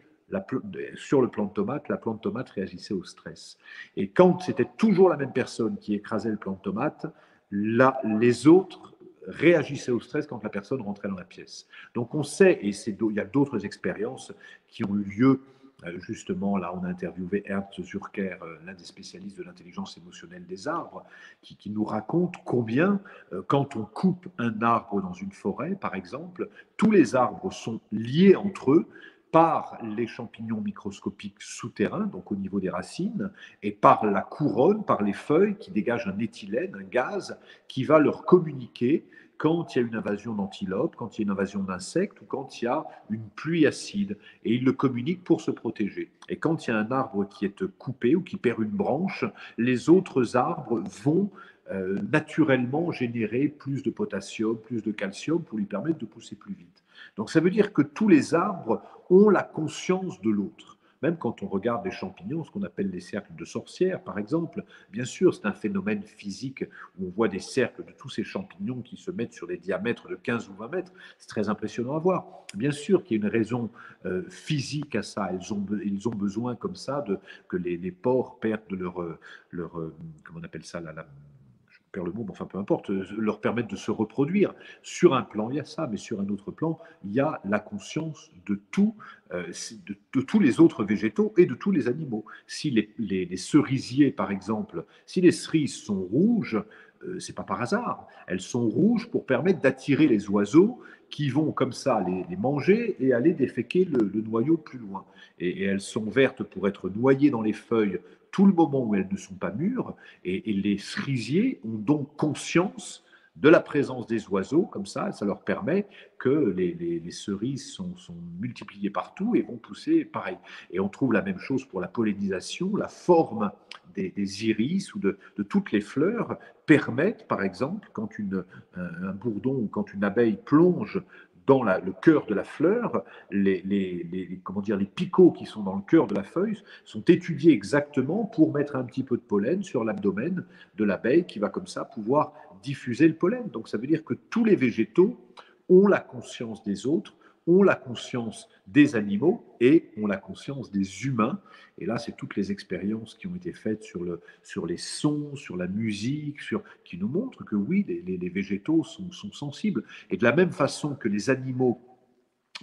sur le plant de tomate, la plante tomate réagissait au stress. Et quand c'était toujours la même personne qui écrasait le plant de tomate, là, les autres réagissait au stress quand la personne rentrait dans la pièce. Donc on sait, et il y a d'autres expériences qui ont eu lieu euh, Justement, là, on a interviewé Ernst Zurker, euh, l'un des spécialistes de l'intelligence émotionnelle des arbres, qui, nous raconte combien, euh, quand on coupe un arbre dans une forêt, par exemple, tous les arbres sont liés entre eux par les champignons microscopiques souterrains, donc au niveau des racines, et par la couronne, par les feuilles qui dégagent un éthylène, un gaz, qui va leur communiquer quand il y a une invasion d'antilopes, quand il y a une invasion d'insectes ou quand il y a une pluie acide. Et ils le communiquent pour se protéger. Et quand il y a un arbre qui est coupé ou qui perd une branche, les autres arbres vont euh, naturellement générer plus de potassium, plus de calcium pour lui permettre de pousser plus vite. Donc ça veut dire que tous les arbres ont la conscience de l'autre. Même quand on regarde les champignons, ce qu'on appelle les cercles de sorcières, par exemple, bien sûr, c'est un phénomène physique où on voit des cercles de tous ces champignons qui se mettent sur des diamètres de 15 ou 20 mètres. C'est très impressionnant à voir. Bien sûr qu'il y a une raison euh, physique à ça. Ils ont, ils ont besoin comme ça de que les, les porcs perdent leur, euh, leur euh, comment on appelle ça, perds le mot, enfin peu importe, euh, leur permettre de se reproduire. Sur un plan, il y a ça, mais sur un autre plan, il y a la conscience de, tout, euh, de, tous les autres végétaux et de tous les animaux. Si les, cerisiers, par exemple, si les cerises sont rouges, euh, c'est pas par hasard. Elles sont rouges pour permettre d'attirer les oiseaux qui vont comme ça les, manger et aller déféquer le, noyau plus loin. et, elles sont vertes pour être noyées dans les feuilles tout le moment où elles ne sont pas mûres, et, les cerisiers ont donc conscience de la présence des oiseaux, comme ça, ça leur permet que les, cerises sont, multipliées partout et vont pousser pareil. Et on trouve la même chose pour la pollinisation, la forme des, iris ou de, toutes les fleurs permettent, par exemple, quand un, bourdon ou quand une abeille plonge dans le cœur de la fleur, les, comment dire, les picots qui sont dans le cœur de la feuille sont étudiés exactement pour mettre un petit peu de pollen sur l'abdomen de l'abeille qui va comme ça pouvoir diffuser le pollen. Donc ça veut dire que tous les végétaux ont la conscience des autres, ont la conscience des animaux et ont la conscience des humains. Et là, c'est toutes les expériences qui ont été faites sur, le, sur les sons, sur la musique, sur, qui nous montrent que oui, les, les, végétaux sont, sont sensibles. Et de la même façon que les animaux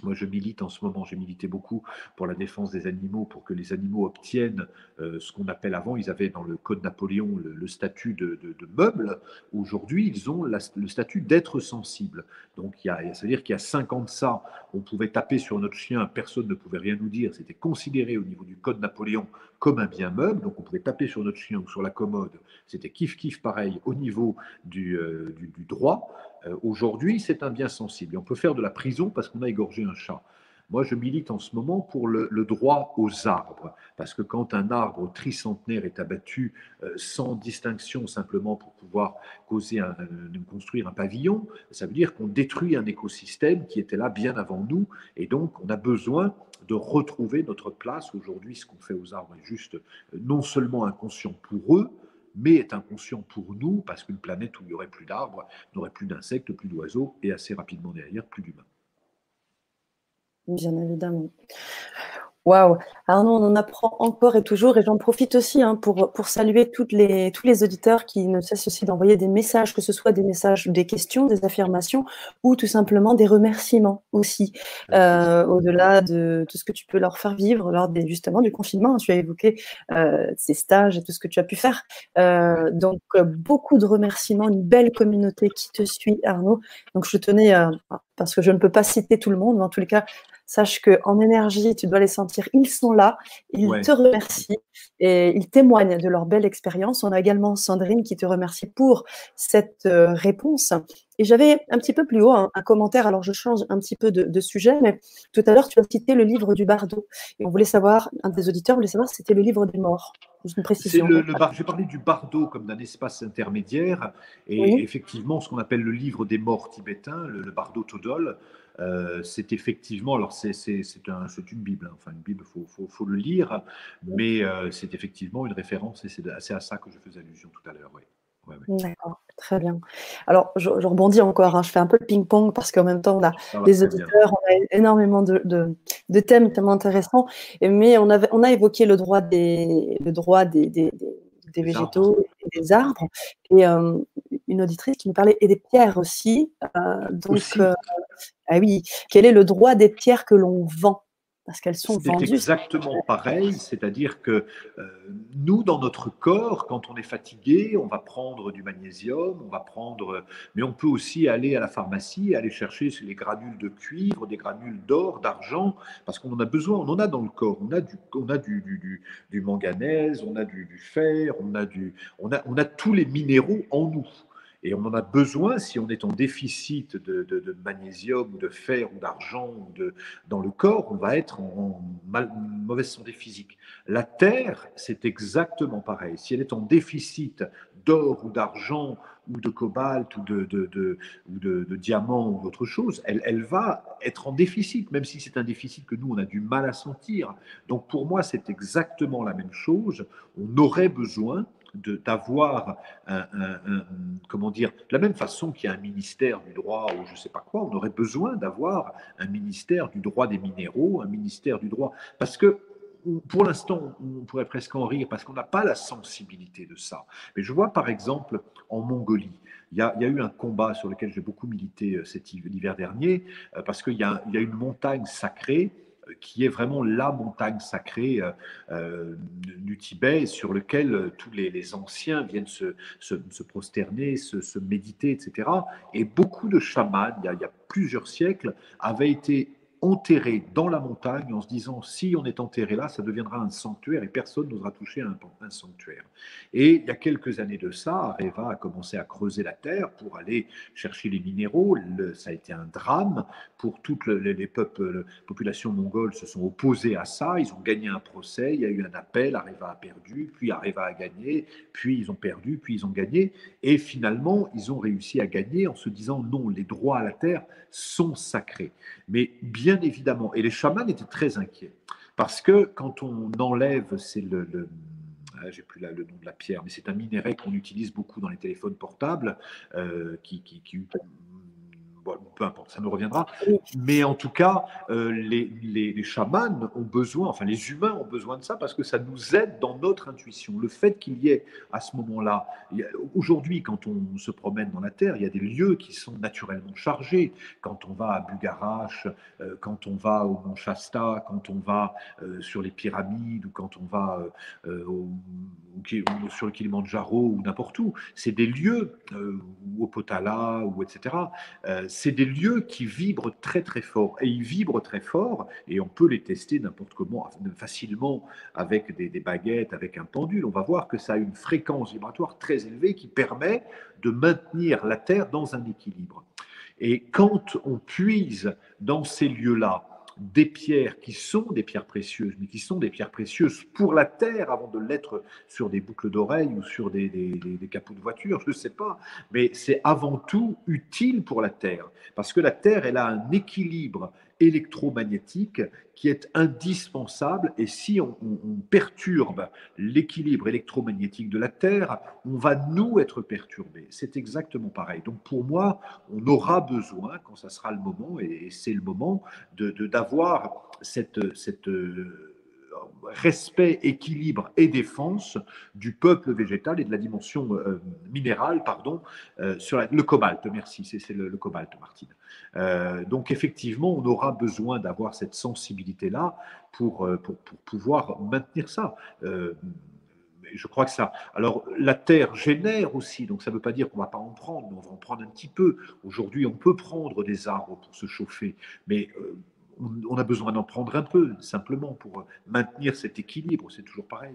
moi, je milite en ce moment, j'ai milité beaucoup pour la défense des animaux, pour que les animaux obtiennent euh, ce qu'on appelle avant, ils avaient dans le Code Napoléon le, statut de, meuble. Aujourd'hui, ils ont le statut d'être sensible. Donc, c'est-à-dire qu'il y a 5 ans de ça, on pouvait taper sur notre chien, personne ne pouvait rien nous dire. C'était considéré au niveau du Code Napoléon comme un bien meuble. Donc, on pouvait taper sur notre chien ou sur la commode. C'était kiff-kiff pareil au niveau du, euh, droit. Euh, aujourd'hui, c'est un bien sensible. Et on peut faire de la prison parce qu'on a égorgé chat. Moi, je milite en ce moment pour le, droit aux arbres, parce que quand un arbre tricentenaire est abattu euh, sans distinction, simplement pour pouvoir causer construire un pavillon, ça veut dire qu'on détruit un écosystème qui était là bien avant nous, et donc on a besoin de retrouver notre place. Aujourd'hui, ce qu'on fait aux arbres est juste euh, non seulement inconscient pour eux, mais est inconscient pour nous, parce qu'une planète où il n'y aurait plus d'arbres, n'aurait plus d'insectes, plus d'oiseaux, et assez rapidement derrière, plus d'humains. Bien évidemment. Waouh Arnaud, on en apprend encore et toujours, et j'en profite aussi hein, pour, pour saluer toutes les, tous les auditeurs qui ne cessent aussi d'envoyer des messages, que ce soit des messages, des questions, des affirmations, ou tout simplement des remerciements aussi, euh, au-delà de tout ce que tu peux leur faire vivre lors des, justement du confinement. Tu as évoqué euh, ces stages et tout ce que tu as pu faire. Euh, donc, beaucoup de remerciements, une belle communauté qui te suit, Arnaud. Donc, je tenais, parce que je ne peux pas citer tout le monde, mais en tous les cas, Sache qu'en énergie, tu dois les sentir. Ils sont là, ils te remercient et ils témoignent de leur belle expérience. On a également Sandrine qui te remercie pour cette euh, réponse. Et j'avais un petit peu plus haut un, commentaire, alors je change un petit peu de, sujet, mais tout à l'heure, tu as cité le livre du bardo. Et on voulait savoir, un des auditeurs voulait savoir si c'était le livre des morts. Une précision. Le, le J'ai parlé du bardo comme d'un espace intermédiaire. Et effectivement, ce qu'on appelle le livre des morts tibétain, le, le bardo Todol, euh, c'est effectivement, alors c'est un, une Bible, hein. enfin une Bible, il faut, faut, le lire, mais euh, c'est effectivement une référence et c'est à ça que je faisais allusion tout à l'heure. Oui. D'accord, très bien. Alors, je, rebondis encore, hein. je fais un peu le ping-pong parce qu'en même temps, on a des auditeurs, on a énormément de, de, thèmes tellement intéressants, mais on, avait, on a évoqué le droit des, le droit des, des, des végétaux et des arbres, et euh, une auditrice qui nous parlait, et des pierres aussi. donc, ah oui, quel est le droit des pierres que l'on vend? Parce qu'elles sont vendues. C'est exactement pareil, c'est-à-dire que euh, nous, dans notre corps, quand on est fatigué, on va prendre du magnésium, on va prendre, mais on peut aussi aller à la pharmacie, aller chercher les granules de cuivre, des granules d'or, d'argent, parce qu'on en a besoin, on en a dans le corps, on a du, on a du, du, du manganèse, on a du, fer, on a, du, on, a, on a tous les minéraux en nous. Et on en a besoin si on est en déficit de, magnésium ou de fer ou d'argent dans le corps, on va être en, mauvaise santé physique. La Terre, c'est exactement pareil. Si elle est en déficit d'or ou d'argent ou de cobalt ou de, de, ou de, diamant ou d'autre chose, elle, elle, va être en déficit, même si c'est un déficit que nous, on a du mal à sentir. Donc pour moi, c'est exactement la même chose. On aurait besoin d'avoir un, comment dire, de la même façon qu'il y a un ministère du droit ou je ne sais pas quoi, on aurait besoin d'avoir un ministère du droit des minéraux, un ministère du droit, parce que pour l'instant, on pourrait presque en rire parce qu'on n'a pas la sensibilité de ça. Mais je vois par exemple en Mongolie, il y, a, eu un combat sur lequel j'ai beaucoup milité euh, cet hiver dernier, euh, parce qu'il y, y, a une montagne sacrée qui est vraiment la montagne sacrée euh, euh, du Tibet, sur lequel euh, tous les, anciens viennent se, prosterner, se, méditer, etc. Et beaucoup de chamans, il y, a, il y a plusieurs siècles, avaient été enterré dans la montagne en se disant si on est enterré là, ça deviendra un sanctuaire et personne n'osera toucher un, un, sanctuaire. Et il y a quelques années de ça, Areva a commencé à creuser la terre pour aller chercher les minéraux. ça a été un drame pour toutes les, peuples, les populations mongoles se sont opposées à ça. Ils ont gagné un procès, il y a eu un appel, Areva a perdu, puis Areva a gagné, puis ils ont perdu, puis ils ont gagné. Et finalement, ils ont réussi à gagner en se disant non, les droits à la terre sont sacrés. Mais bien évidemment, et les chamans étaient très inquiets, parce que quand on enlève, c'est le, ah, j'ai plus le nom de la pierre, mais c'est un minerai qu'on utilise beaucoup dans les téléphones portables, euh, qui, peu importe, ça nous reviendra. Mais en tout cas, euh, les, les, chamans ont besoin, enfin les humains ont besoin de ça parce que ça nous aide dans notre intuition. Le fait qu'il y ait à ce moment-là, aujourd'hui, quand on se promène dans la Terre, il y a des lieux qui sont naturellement chargés. Quand on va à Bugarache, euh, quand on va au Mont Shasta, quand on va euh, sur les pyramides ou quand on va au, sur le Kilimanjaro ou n'importe où, c'est des lieux, ou au Potala, ou etc c'est des lieux qui vibrent très très fort. Et ils vibrent très fort, et on peut les tester n'importe comment, facilement avec des, baguettes, avec un pendule. On va voir que ça a une fréquence vibratoire très élevée qui permet de maintenir la Terre dans un équilibre. Et quand on puise dans ces lieux-là, des pierres qui sont des pierres précieuses, mais qui sont des pierres précieuses pour la terre avant de l'être sur des boucles d'oreilles ou sur des, des, capots de voiture, je ne sais pas. Mais c'est avant tout utile pour la terre, parce que la terre, elle a un équilibre électromagnétique qui est indispensable. Et si on, perturbe l'équilibre électromagnétique de la Terre, on va nous être perturbés. C'est exactement pareil. Donc pour moi, on aura besoin, quand ça sera le moment, et c'est le moment, d'avoir de, cette, cette respect, équilibre et défense du peuple végétal et de la dimension euh, minérale, pardon, euh, sur le cobalt. Merci, c'est le, cobalt, Martine. Euh, donc effectivement, on aura besoin d'avoir cette sensibilité-là pour, pour, pour, pouvoir maintenir ça. je crois que ça. Alors, la terre génère aussi, donc ça ne veut pas dire qu'on ne va pas en prendre, mais on va en prendre un petit peu. Aujourd'hui, on peut prendre des arbres pour se chauffer, mais on, a besoin d'en prendre un peu, simplement, pour maintenir cet équilibre. C'est toujours pareil.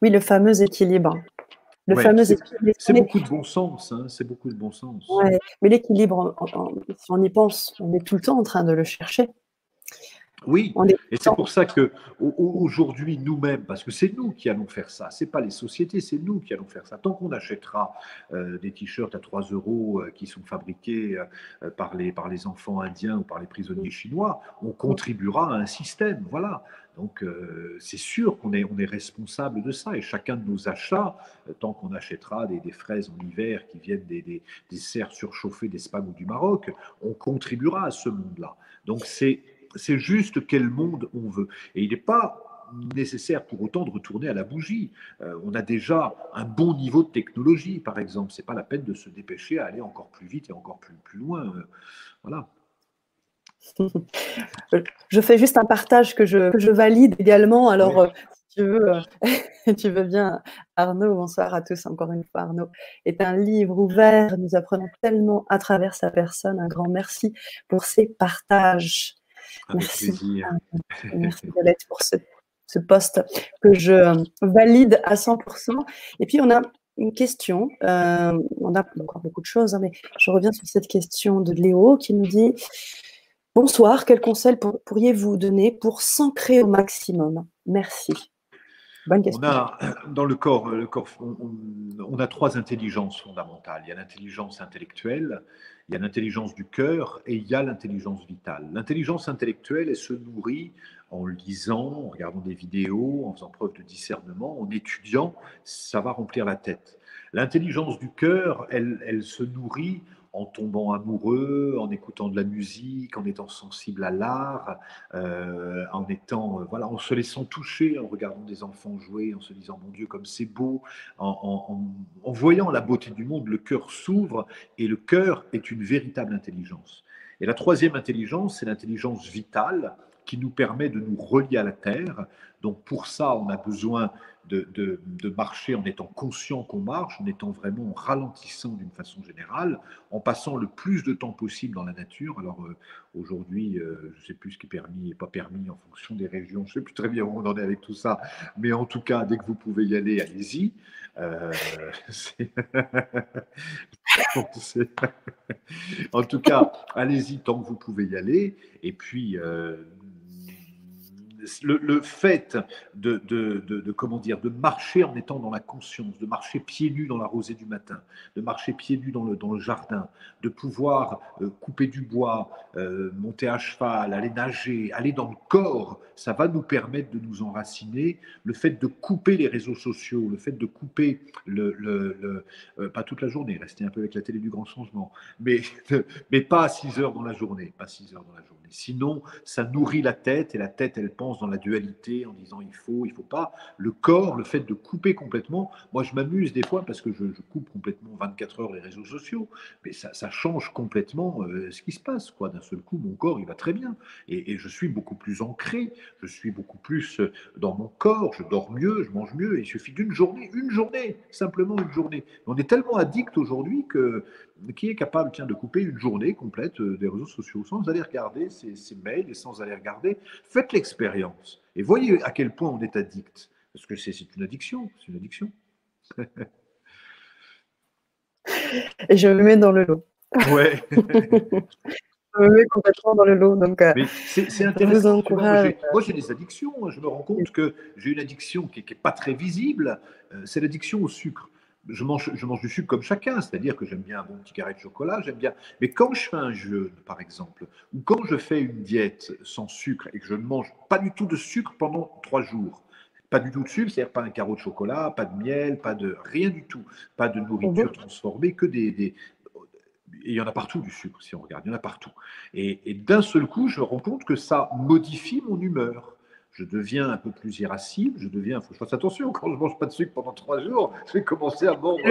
Oui, le fameux équilibre. Le fameux équilibre. C'est beaucoup de bon sens. Hein, c'est beaucoup de bon sens. mais l'équilibre, si on y pense, on est tout le temps en train de le chercher. Oui, et c'est pour ça que aujourd'hui nous-mêmes, parce que c'est nous qui allons faire ça, c'est pas les sociétés, c'est nous qui allons faire ça. Tant qu'on achètera euh, des t-shirts à 3 euros euh, qui sont fabriqués euh, par, les, par les enfants indiens ou par les prisonniers chinois, on contribuera à un système. Voilà. Donc c'est sûr qu'on est, on est responsable de ça et chacun de nos achats, tant qu'on achètera des, fraises en hiver qui viennent des, des, des serres surchauffées d'Espagne ou du Maroc, on contribuera à ce monde-là. Donc c'est c'est juste quel monde on veut. Et il n'est pas nécessaire pour autant de retourner à la bougie. Euh, on a déjà un bon niveau de technologie, par exemple. C'est pas la peine de se dépêcher à aller encore plus vite et encore plus, plus loin. Euh, voilà. Je fais juste un partage que je, je valide également. Alors, euh, si tu veux, tu veux bien, Arnaud, bonsoir à tous encore une fois. Arnaud est un livre ouvert. Nous apprenons tellement à travers sa personne. Un grand merci pour ces partages. Merci. Merci Violette pour ce, ce poste que je euh, valide à 100%. Et puis on a une question, euh, on a encore beaucoup de choses, hein, mais je reviens sur cette question de Léo qui nous dit Bonsoir, quel conseil pourriez-vous donner pour s'ancrer au maximum? Merci. Bonne question. On a, dans le corps, le corps on a trois intelligences fondamentales. Il y a l'intelligence intellectuelle, il y a l'intelligence du cœur et il y a l'intelligence vitale. L'intelligence intellectuelle, elle se nourrit en lisant, en regardant des vidéos, en faisant preuve de discernement, en étudiant, ça va remplir la tête. L'intelligence du cœur, elle, elle se nourrit en tombant amoureux, en écoutant de la musique, en étant sensible à l'art, euh, en étant, euh, voilà, en se laissant toucher, en regardant des enfants jouer, en se disant mon Dieu comme c'est beau, en, en, voyant la beauté du monde, le cœur s'ouvre et le cœur est une véritable intelligence. Et la troisième intelligence, c'est l'intelligence vitale qui nous permet de nous relier à la terre. Donc pour ça, on a besoin de, marcher en étant conscient qu'on marche, en étant vraiment en ralentissant d'une façon générale, en passant le plus de temps possible dans la nature. Alors euh, aujourd'hui, euh, je ne sais plus ce qui est permis et pas permis en fonction des régions, je ne sais plus très bien où on en est avec tout ça, mais en tout cas, dès que vous pouvez y aller, allez-y. Euh, en tout cas, allez-y tant que vous pouvez y aller. Et puis, le, fait de, de, comment dire, de marcher en étant dans la conscience, de marcher pieds nus dans la rosée du matin, de marcher pieds nus dans le, dans le jardin, de pouvoir euh, couper du bois, euh, monter à cheval, aller nager, aller dans le corps, ça va nous permettre de nous enraciner. Le fait de couper les réseaux sociaux, le fait de couper le, le, euh, pas toute la journée, rester un peu avec la télé du grand changement, mais, mais pas à 6 heures dans la journée, pas 6 heures dans la journée. Sinon, ça nourrit la tête et la tête, elle pense dans la dualité en disant il faut, il faut pas. Le corps, le fait de couper complètement, moi je m'amuse des fois parce que je, coupe complètement 24 heures les réseaux sociaux, mais ça, change complètement euh, ce qui se passe. quoi. D'un seul coup, mon corps, il va très bien. Et, je suis beaucoup plus ancré, je suis beaucoup plus euh, dans mon corps, je dors mieux, je mange mieux. il suffit d'une journée, une journée, simplement une journée. On est tellement addict aujourd'hui que qui est capable tiens, de couper une journée complète euh, des réseaux sociaux sans aller regarder ses, mails et sans aller regarder. Faites l'expérience et voyez à quel point on est addict. Parce que c'est une addiction, c'est une addiction. et je me mets dans le lot. Ouais. je me mets complètement dans le lot. Donc, euh, c'est intéressant. Moi, j'ai des addictions. Je me rends compte que j'ai une addiction qui n'est pas très visible. Euh, c'est l'addiction au sucre je mange, je mange du sucre comme chacun, c'est-à-dire que j'aime bien un bon petit carré de chocolat, j'aime bien. Mais quand je fais un jeûne, par exemple, ou quand je fais une diète sans sucre et que je ne mange pas du tout de sucre pendant trois jours, pas du tout de sucre, c'est-à-dire pas un carreau de chocolat, pas de miel, pas de rien du tout, pas de nourriture transformée, que des, des et il y en a partout du sucre, si on regarde, il y en a partout. Et, et d'un seul coup, je me rends compte que ça modifie mon humeur je deviens un peu plus irascible, je deviens, il faut que je fasse attention, quand je ne mange pas de sucre pendant trois jours, je vais commencer à mordre.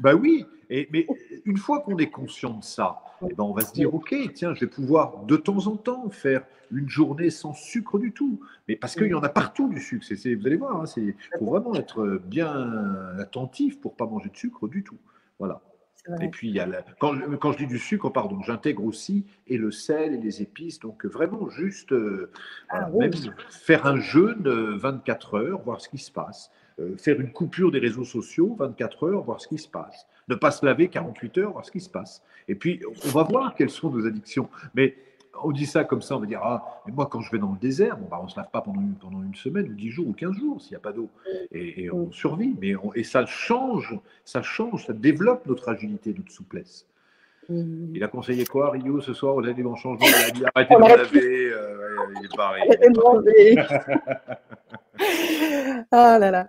Bah oui, et, mais une fois qu'on est conscient de ça, eh ben on va se dire, ok, tiens, je vais pouvoir de temps en temps faire une journée sans sucre du tout. Mais parce qu'il y en a partout du sucre, vous allez voir, il hein, faut vraiment être bien attentif pour ne pas manger de sucre du tout. Voilà. Et puis, il y a quand, je, quand, je, dis du sucre, pardon, j'intègre aussi et le sel et les épices. Donc, vraiment, juste euh, ah même faire un jeûne 24 euh, heures, voir ce qui se passe. Euh, faire une coupure des réseaux sociaux 24 heures, voir ce qui se passe. Ne pas se laver 48 heures, voir ce qui se passe. Et puis, on va voir quelles sont nos addictions. Mais on dit ça comme ça, on va dire Ah, mais moi, quand je vais dans le désert, bon, bah, on ne se lave pas pendant une, pendant une semaine, ou 10 jours, ou 15 jours, s'il n'y a pas d'eau. Et, on survit. Mais et ça change, ça change, ça développe notre agilité, notre souplesse. Mmh. Il a conseillé quoi, Rio, ce soir Vous avez des bons changements Il a dit arrêtez de laver. Euh, il est pareil. ah là là.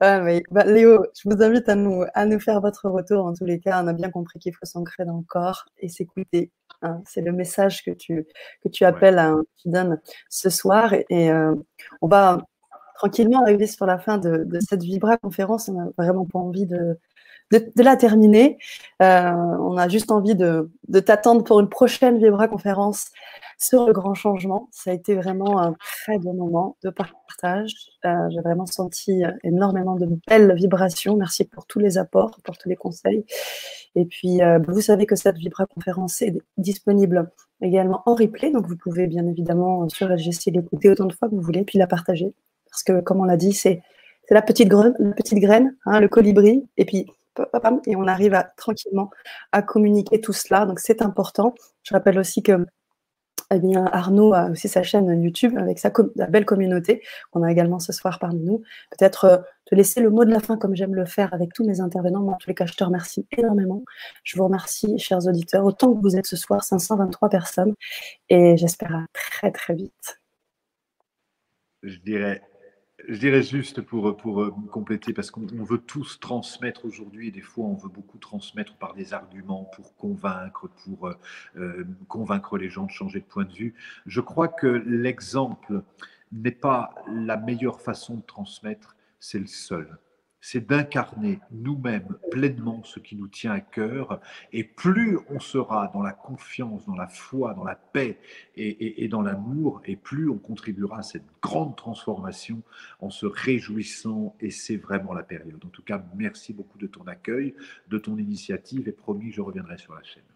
Ah, bah, Léo, je vous invite à nous, à nous faire votre retour. En tous les cas, on a bien compris qu'il faut s'ancrer dans le corps et s'écouter. Hein. C'est le message que tu, que tu appelles, à, tu donnes ce soir. Et, euh, on va tranquillement arriver sur la fin de, de cette Vibra conférence. On n'a vraiment pas envie de, de, la terminer. Euh, on a juste envie de, t'attendre pour une prochaine Vibra conférence sur le grand changement. Ça a été vraiment un très bon moment de partage. Euh, j'ai vraiment senti énormément de belles vibrations. Merci pour tous les apports, pour tous les conseils. Et puis, euh, vous savez que cette Vibra conférence est disponible également en replay. Donc, vous pouvez bien évidemment sur LGC l'écouter autant de fois que vous voulez, puis la partager. Parce que, comme on l'a dit, c'est la petite graine, hein, le colibri. Et puis, et on arrive tranquillement à communiquer tout cela. Donc c'est important. Je rappelle aussi que eh Arnaud a aussi sa chaîne YouTube avec sa, belle communauté qu'on a également ce soir parmi nous. Peut-être euh, te laisser le mot de la fin comme j'aime le faire avec tous mes intervenants. Moi, en tous les cas, je te remercie énormément. Je vous remercie, chers auditeurs, autant que vous êtes ce soir, 523 personnes. Et j'espère à très, très vite. Je dirais je dirais juste pour, euh, compléter, parce qu'on veut tous transmettre aujourd'hui, et des fois on veut beaucoup transmettre par des arguments pour convaincre, pour euh, euh, convaincre les gens de changer de point de vue. Je crois que l'exemple n'est pas la meilleure façon de transmettre, c'est le seul c'est d'incarner nous-mêmes pleinement ce qui nous tient à cœur. Et plus on sera dans la confiance, dans la foi, dans la paix et, dans l'amour, et plus on contribuera à cette grande transformation en se réjouissant. Et c'est vraiment la période. En tout cas, merci beaucoup de ton accueil, de ton initiative, et promis, je reviendrai sur la chaîne.